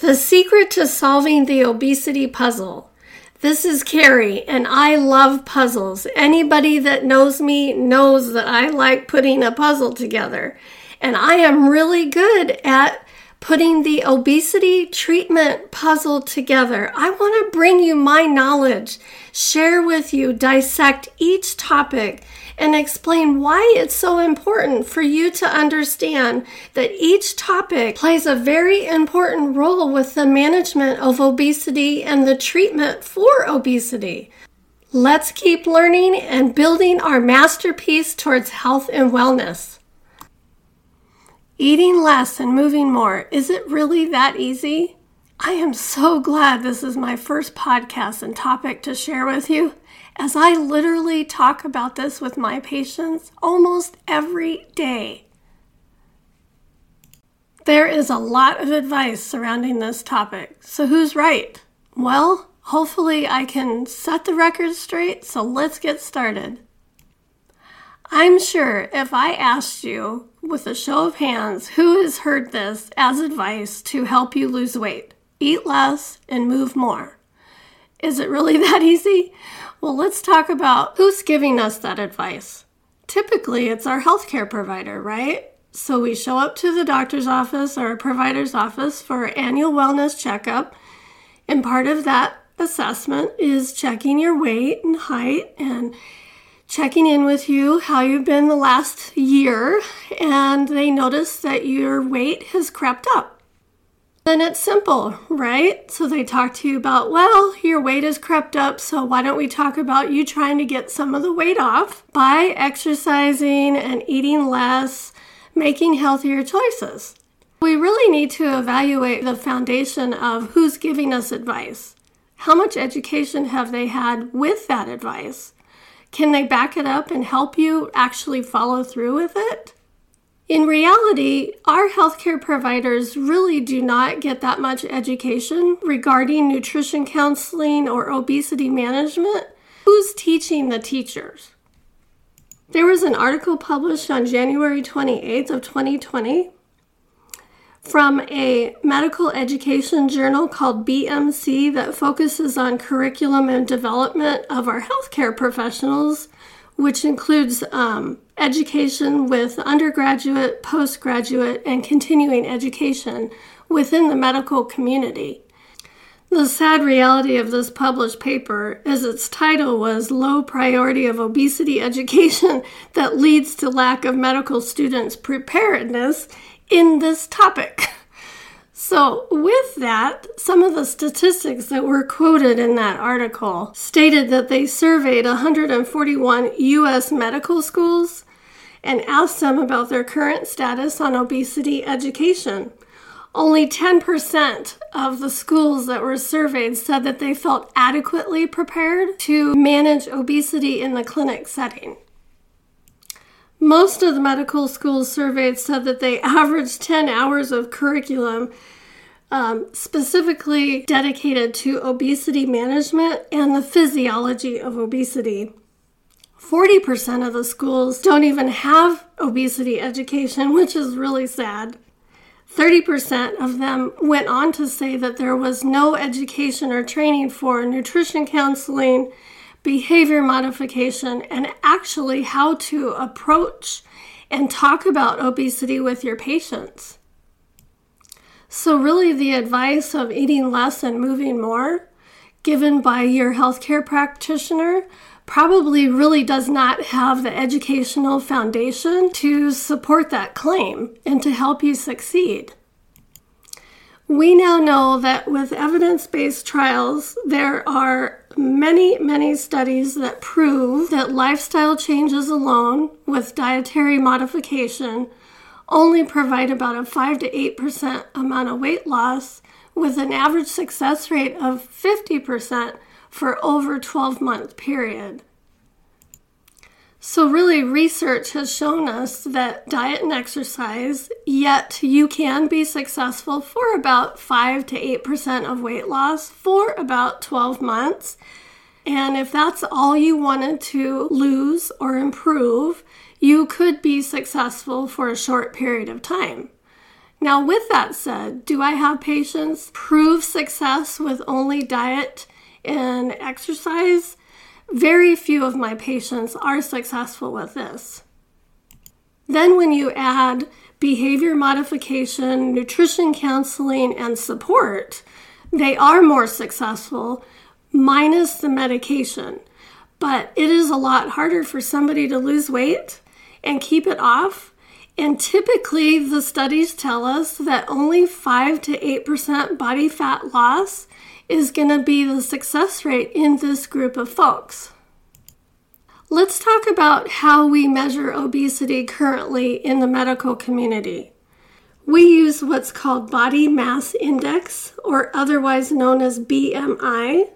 The secret to solving the obesity puzzle. This is Carrie, and I love puzzles. Anybody that knows me knows that I like putting a puzzle together. And I am really good at putting the obesity treatment puzzle together. I want to bring you my knowledge, share with you, dissect each topic and explain why it's so important for you to understand that each topic plays a very important role with the management of obesity and the treatment for obesity. Let's keep learning and building our masterpiece towards health and wellness. Eating less and moving more, is it really that easy? I am so glad this is my first podcast and topic to share with you as I literally talk about this with my patients almost every day. There is a lot of advice surrounding this topic, so who's right? Well, hopefully I can set the record straight, so let's get started. I'm sure if I asked you with a show of hands who has heard this as advice to help you lose weight, eat less, and move more. Is it really that easy? Well, let's talk about who's giving us that advice. Typically, it's our healthcare provider, right? So we show up to the doctor's office or a provider's office for annual wellness checkup, and part of that assessment is checking your weight and height and checking in with you how you've been the last year, and they notice that your weight has crept up. Then it's simple, right? So they talk to you about, well, your weight has crept up, so why don't we talk about you trying to get some of the weight off by exercising and eating less, making healthier choices. We really need to evaluate the foundation of who's giving us advice. How much education have they had with that advice? Can they back it up and help you actually follow through with it? In reality, our healthcare providers really do not get that much education regarding nutrition counseling or obesity management. Who's teaching the teachers? There was an article published on January 28th of 2020 from a medical education journal called BMC that focuses on curriculum and development of our healthcare professionals which includes um, education with undergraduate, postgraduate, and continuing education within the medical community. The sad reality of this published paper is its title was Low Priority of Obesity Education That Leads to Lack of Medical Students' Preparedness in this topic. So, with that, some of the statistics that were quoted in that article stated that they surveyed 141 U.S. medical schools and asked them about their current status on obesity education. Only 10% of the schools that were surveyed said that they felt adequately prepared to manage obesity in the clinic setting. Most of the medical schools surveyed said that they averaged 10 hours of curriculum um, specifically dedicated to obesity management and the physiology of obesity. 40% of the schools don't even have obesity education, which is really sad. 30% of them went on to say that there was no education or training for nutrition counseling, behavior modification, and actually how to approach and talk about obesity with your patients. So, really, the advice of eating less and moving more given by your healthcare practitioner probably really does not have the educational foundation to support that claim and to help you succeed. We now know that with evidence based trials, there are many, many studies that prove that lifestyle changes alone with dietary modification only provide about a 5 to 8% amount of weight loss with an average success rate of 50% for over 12 month period. So, really, research has shown us that diet and exercise, yet you can be successful for about 5 to 8% of weight loss for about 12 months. And if that's all you wanted to lose or improve, you could be successful for a short period of time. Now, with that said, do I have patients prove success with only diet and exercise? Very few of my patients are successful with this. Then, when you add behavior modification, nutrition counseling, and support, they are more successful, minus the medication. But it is a lot harder for somebody to lose weight and keep it off. And typically, the studies tell us that only 5 to 8% body fat loss is going to be the success rate in this group of folks. Let's talk about how we measure obesity currently in the medical community. We use what's called body mass index, or otherwise known as BMI,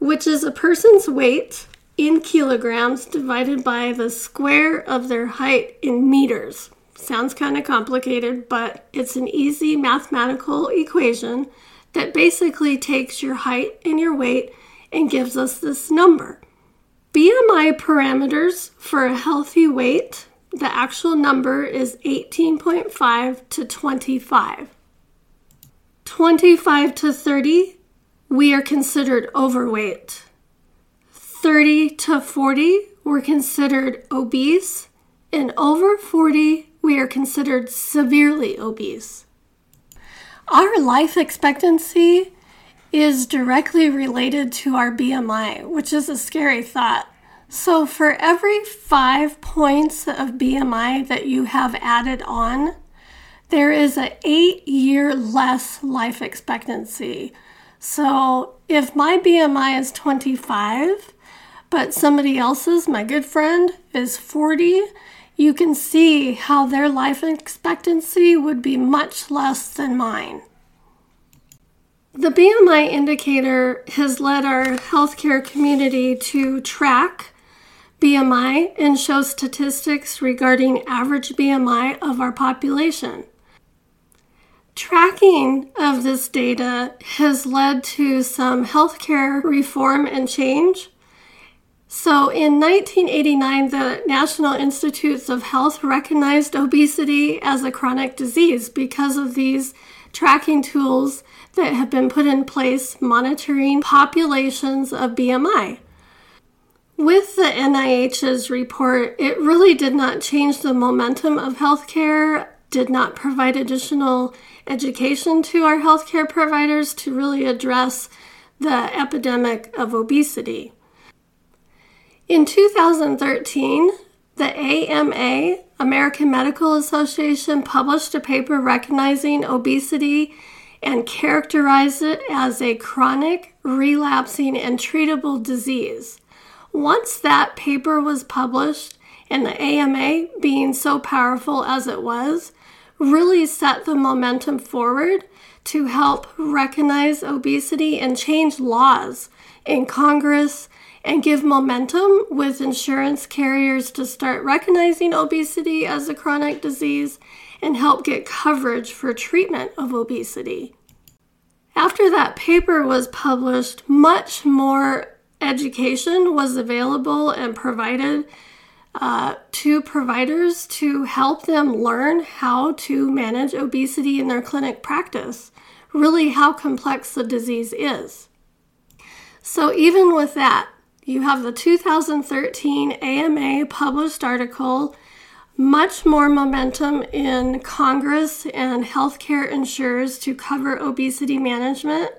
which is a person's weight in kilograms divided by the square of their height in meters. Sounds kind of complicated, but it's an easy mathematical equation that basically takes your height and your weight and gives us this number. BMI parameters for a healthy weight, the actual number is 18.5 to 25. 25 to 30, we are considered overweight. 30 to 40, we're considered obese. And over 40, we are considered severely obese. Our life expectancy is directly related to our BMI, which is a scary thought. So, for every five points of BMI that you have added on, there is an eight year less life expectancy. So, if my BMI is 25, but somebody else's, my good friend, is 40, you can see how their life expectancy would be much less than mine. The BMI indicator has led our healthcare community to track BMI and show statistics regarding average BMI of our population. Tracking of this data has led to some healthcare reform and change. So, in 1989, the National Institutes of Health recognized obesity as a chronic disease because of these tracking tools that have been put in place monitoring populations of BMI. With the NIH's report, it really did not change the momentum of healthcare, did not provide additional education to our healthcare providers to really address the epidemic of obesity. In 2013, the AMA, American Medical Association, published a paper recognizing obesity and characterized it as a chronic, relapsing, and treatable disease. Once that paper was published, and the AMA, being so powerful as it was, really set the momentum forward to help recognize obesity and change laws in Congress and give momentum with insurance carriers to start recognizing obesity as a chronic disease and help get coverage for treatment of obesity. After that paper was published, much more education was available and provided uh, to providers to help them learn how to manage obesity in their clinic practice, really, how complex the disease is. So, even with that, you have the 2013 AMA published article much more momentum in Congress and healthcare insurers to cover obesity management.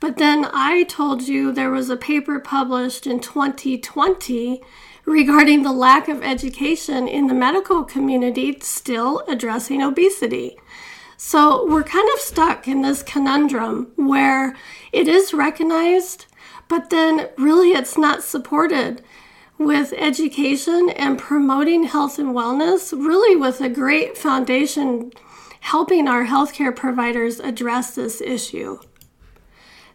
But then I told you there was a paper published in 2020 regarding the lack of education in the medical community still addressing obesity. So we're kind of stuck in this conundrum where it is recognized, but then really it's not supported with education and promoting health and wellness, really with a great foundation helping our healthcare providers address this issue.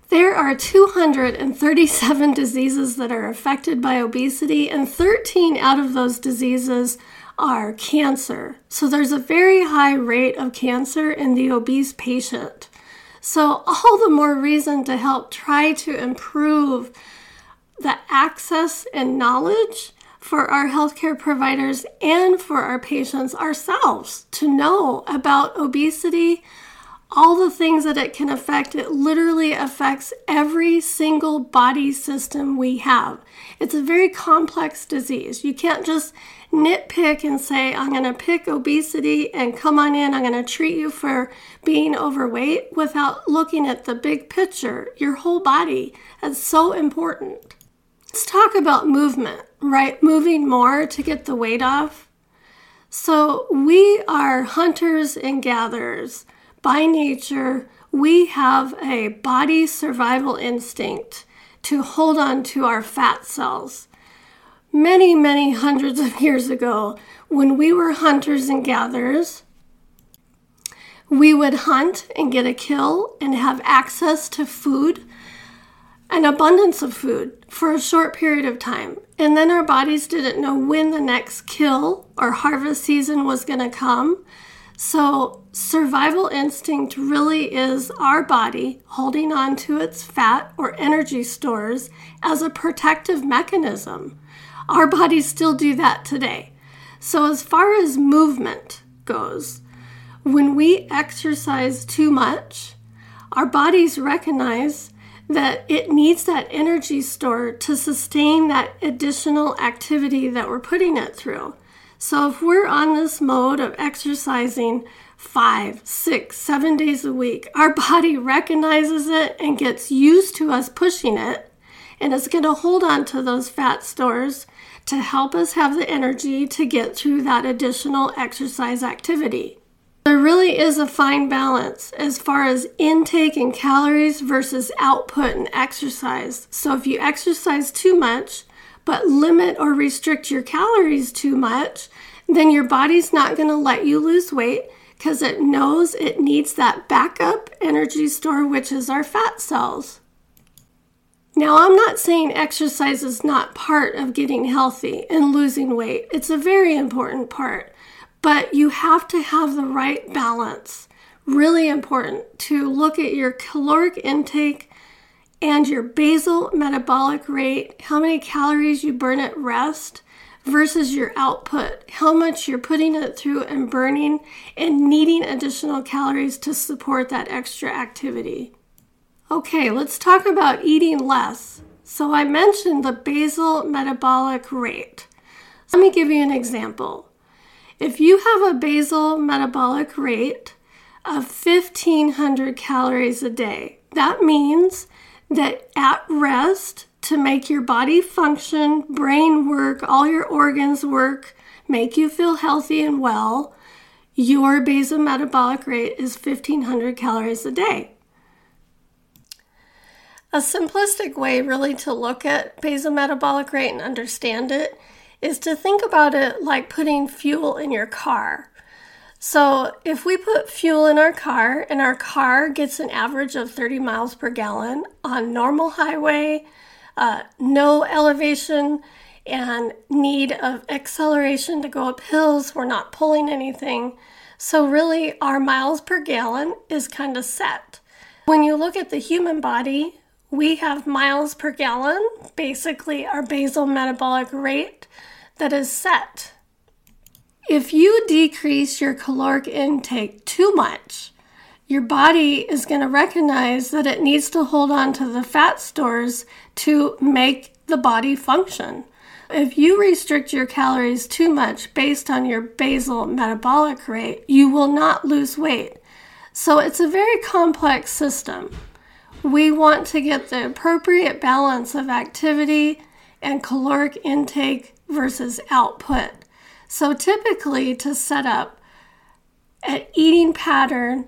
There are 237 diseases that are affected by obesity, and 13 out of those diseases are cancer. So there's a very high rate of cancer in the obese patient. So, all the more reason to help try to improve the access and knowledge for our healthcare providers and for our patients ourselves to know about obesity, all the things that it can affect. It literally affects every single body system we have. It's a very complex disease. You can't just nitpick and say, I'm going to pick obesity and come on in, I'm going to treat you for being overweight without looking at the big picture, your whole body. That's so important. Let's talk about movement, right? Moving more to get the weight off. So, we are hunters and gatherers by nature, we have a body survival instinct to hold on to our fat cells. Many, many hundreds of years ago, when we were hunters and gatherers, we would hunt and get a kill and have access to food, an abundance of food for a short period of time. And then our bodies didn't know when the next kill or harvest season was going to come. So, survival instinct really is our body holding on to its fat or energy stores as a protective mechanism. Our bodies still do that today. So, as far as movement goes, when we exercise too much, our bodies recognize that it needs that energy store to sustain that additional activity that we're putting it through. So if we're on this mode of exercising five, six, seven days a week, our body recognizes it and gets used to us pushing it. And it's going to hold on to those fat stores to help us have the energy to get through that additional exercise activity. There really is a fine balance as far as intake and calories versus output and exercise. So if you exercise too much, but limit or restrict your calories too much, then your body's not going to let you lose weight because it knows it needs that backup energy store, which is our fat cells. Now, I'm not saying exercise is not part of getting healthy and losing weight. It's a very important part, but you have to have the right balance. Really important to look at your caloric intake and your basal metabolic rate, how many calories you burn at rest versus your output, how much you're putting it through and burning and needing additional calories to support that extra activity. Okay, let's talk about eating less. So, I mentioned the basal metabolic rate. Let me give you an example. If you have a basal metabolic rate of 1500 calories a day, that means that at rest to make your body function, brain work, all your organs work, make you feel healthy and well, your basal metabolic rate is 1500 calories a day. A simplistic way, really, to look at basal metabolic rate and understand it is to think about it like putting fuel in your car. So, if we put fuel in our car and our car gets an average of 30 miles per gallon on normal highway, uh, no elevation and need of acceleration to go up hills, we're not pulling anything. So, really, our miles per gallon is kind of set. When you look at the human body, we have miles per gallon, basically our basal metabolic rate, that is set. If you decrease your caloric intake too much, your body is going to recognize that it needs to hold on to the fat stores to make the body function. If you restrict your calories too much based on your basal metabolic rate, you will not lose weight. So it's a very complex system. We want to get the appropriate balance of activity and caloric intake versus output. So, typically, to set up an eating pattern,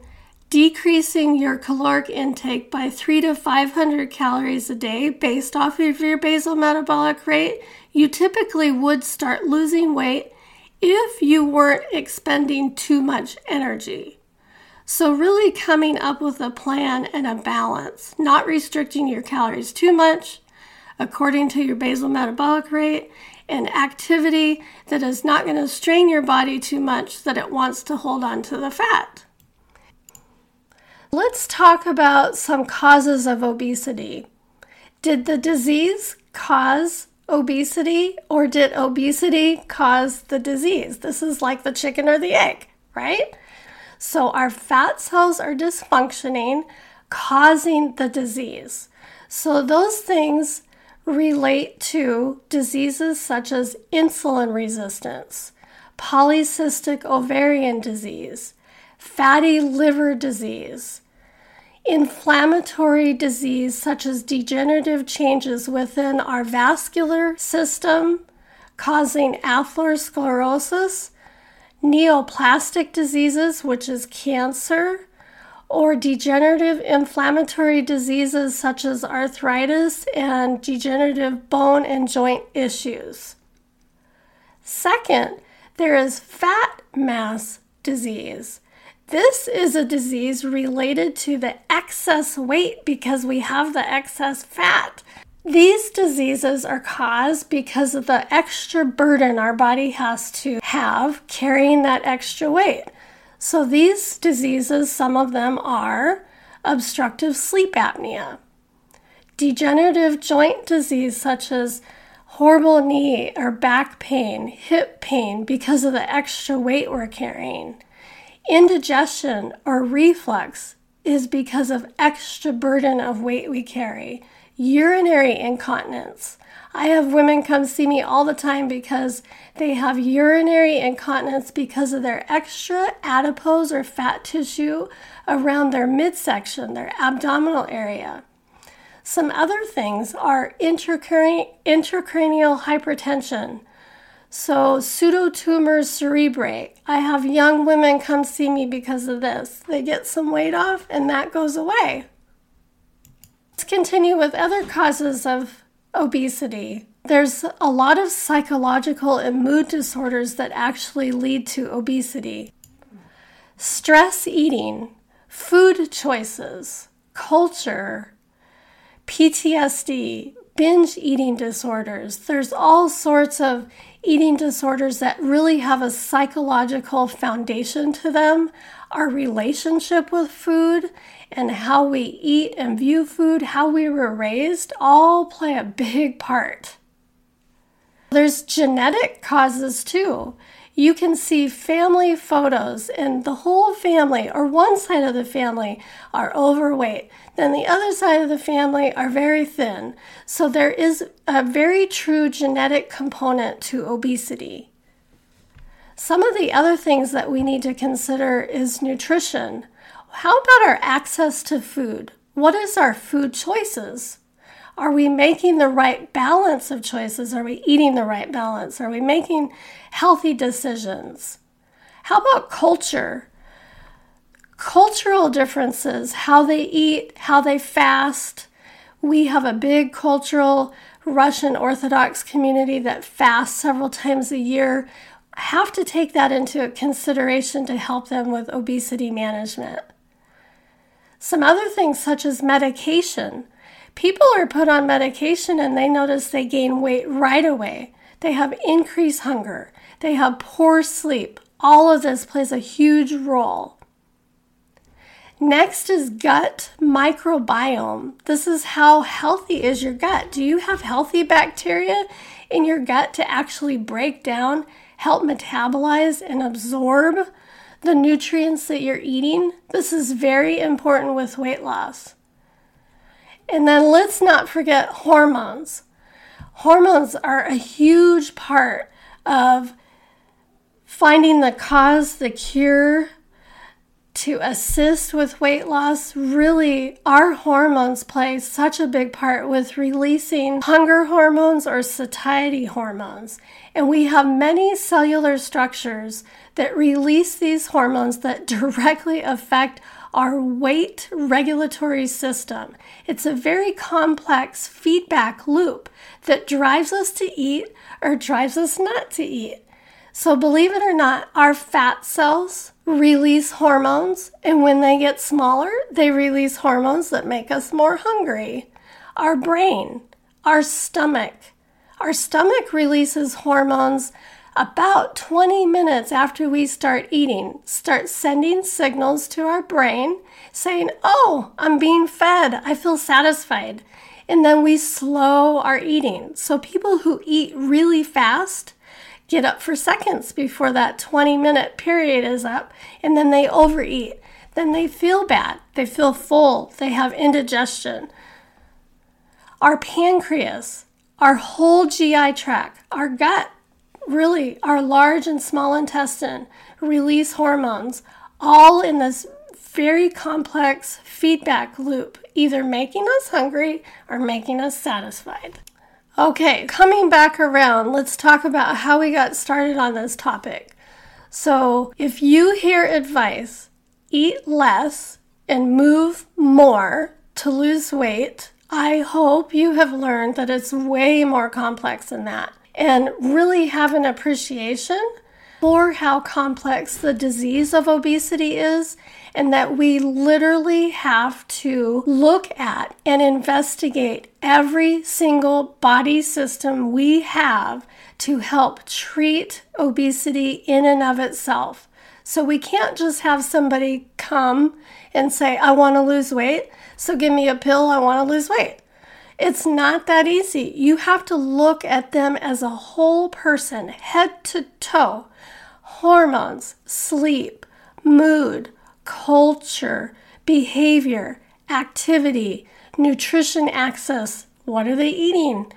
decreasing your caloric intake by three to 500 calories a day based off of your basal metabolic rate, you typically would start losing weight if you weren't expending too much energy. So, really coming up with a plan and a balance, not restricting your calories too much according to your basal metabolic rate, an activity that is not going to strain your body too much that it wants to hold on to the fat. Let's talk about some causes of obesity. Did the disease cause obesity or did obesity cause the disease? This is like the chicken or the egg, right? So our fat cells are dysfunctioning, causing the disease. So those things relate to diseases such as insulin resistance, polycystic ovarian disease, fatty liver disease, inflammatory disease such as degenerative changes within our vascular system causing atherosclerosis, neoplastic diseases, which is cancer, or degenerative inflammatory diseases such as arthritis and degenerative bone and joint issues. Second, there is fat mass disease. This is a disease related to the excess weight because we have the excess fat. These diseases are caused because of the extra burden our body has to have carrying that extra weight. So, these diseases, some of them are obstructive sleep apnea, degenerative joint disease such as horrible knee or back pain, hip pain because of the extra weight we're carrying. Indigestion or reflux is because of extra burden of weight we carry. Urinary incontinence. I have women come see me all the time because they have urinary incontinence because of their extra adipose or fat tissue around their midsection, their abdominal area. Some other things are intracranial hypertension. So, pseudotumors cerebri. I have young women come see me because of this. They get some weight off and that goes away. Let's continue with other causes of obesity. There's a lot of psychological and mood disorders that actually lead to obesity. Stress eating, food choices, culture, PTSD, binge eating disorders. There's all sorts of eating disorders that really have a psychological foundation to them. Our relationship with food and how we eat and view food, how we were raised, all play a big part. There's genetic causes too. You can see family photos, and the whole family, or one side of the family, are overweight. Then the other side of the family are very thin. So there is a very true genetic component to obesity. Some of the other things that we need to consider is nutrition. How about our access to food? What is our food choices? Are we making the right balance of choices? Are we eating the right balance? Are we making healthy decisions? How about culture? Cultural differences, how they eat, how they fast. We have a big cultural Russian Orthodox community that fasts several times a year. Have to take that into consideration to help them with obesity management. Some other things, such as medication. People are put on medication and they notice they gain weight right away. They have increased hunger. They have poor sleep. All of this plays a huge role. Next is gut microbiome. This is how healthy is your gut. Do you have healthy bacteria in your gut to actually break down, help metabolize, and absorb the nutrients that you're eating. This is very important with weight loss. And then let's not forget hormones. Hormones are a huge part of finding the cause, the cure, to assist with weight loss, really, our hormones play such a big part with releasing hunger hormones or satiety hormones. And we have many cellular structures that release these hormones that directly affect our weight regulatory system. It's a very complex feedback loop that drives us to eat or drives us not to eat. So, believe it or not, our fat cells release hormones, and when they get smaller, they release hormones that make us more hungry. Our brain, our stomach, our stomach releases hormones about 20 minutes after we start eating, start sending signals to our brain saying, Oh, I'm being fed. I feel satisfied. and then we slow our eating. So people who eat really fast get up for seconds before that 20 minute period is up, and then they overeat. Then they feel bad. They feel full. They have indigestion. Our pancreas, our whole GI tract, our gut, really, our large and small intestine release hormones, all in this very complex feedback loop, either making us hungry or making us satisfied. Okay, coming back around, let's talk about how we got started on this topic. So, if you hear advice, eat less and move more to lose weight, I hope you have learned that it's way more complex than that and really have an appreciation for how complex the disease of obesity is, and that we literally have to look at and investigate every single body system we have to help treat obesity in and of itself. So we can't just have somebody come and say, I want to lose weight, so give me a pill, I want to lose weight. It's not that easy. You have to look at them as a whole person, head to toe. Hormones, sleep, mood, culture, behavior, activity, nutrition access. What are they eating?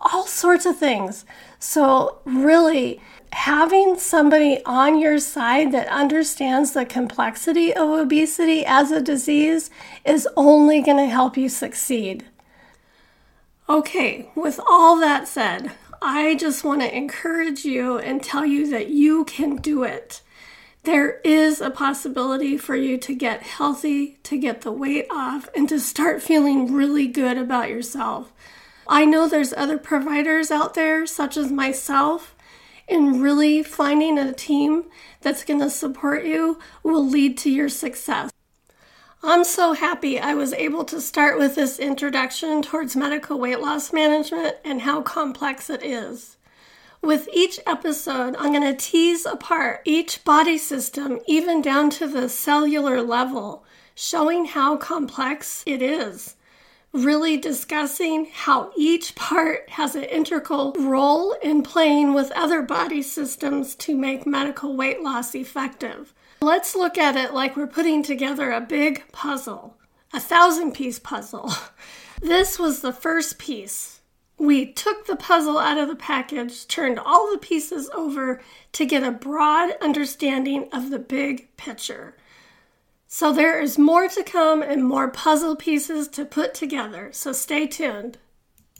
All sorts of things. So, really, having somebody on your side that understands the complexity of obesity as a disease is only going to help you succeed. Okay, with all that said, I just want to encourage you and tell you that you can do it. There is a possibility for you to get healthy, to get the weight off, and to start feeling really good about yourself. I know there's other providers out there, such as myself, and really finding a team that's going to support you will lead to your success. I'm so happy I was able to start with this introduction towards medical weight loss management and how complex it is. With each episode, I'm going to tease apart each body system, even down to the cellular level, showing how complex it is. Really discussing how each part has an integral role in playing with other body systems to make medical weight loss effective. Let's look at it like we're putting together a big puzzle, a thousand piece puzzle. This was the first piece. We took the puzzle out of the package, turned all the pieces over to get a broad understanding of the big picture. So there is more to come and more puzzle pieces to put together, so stay tuned.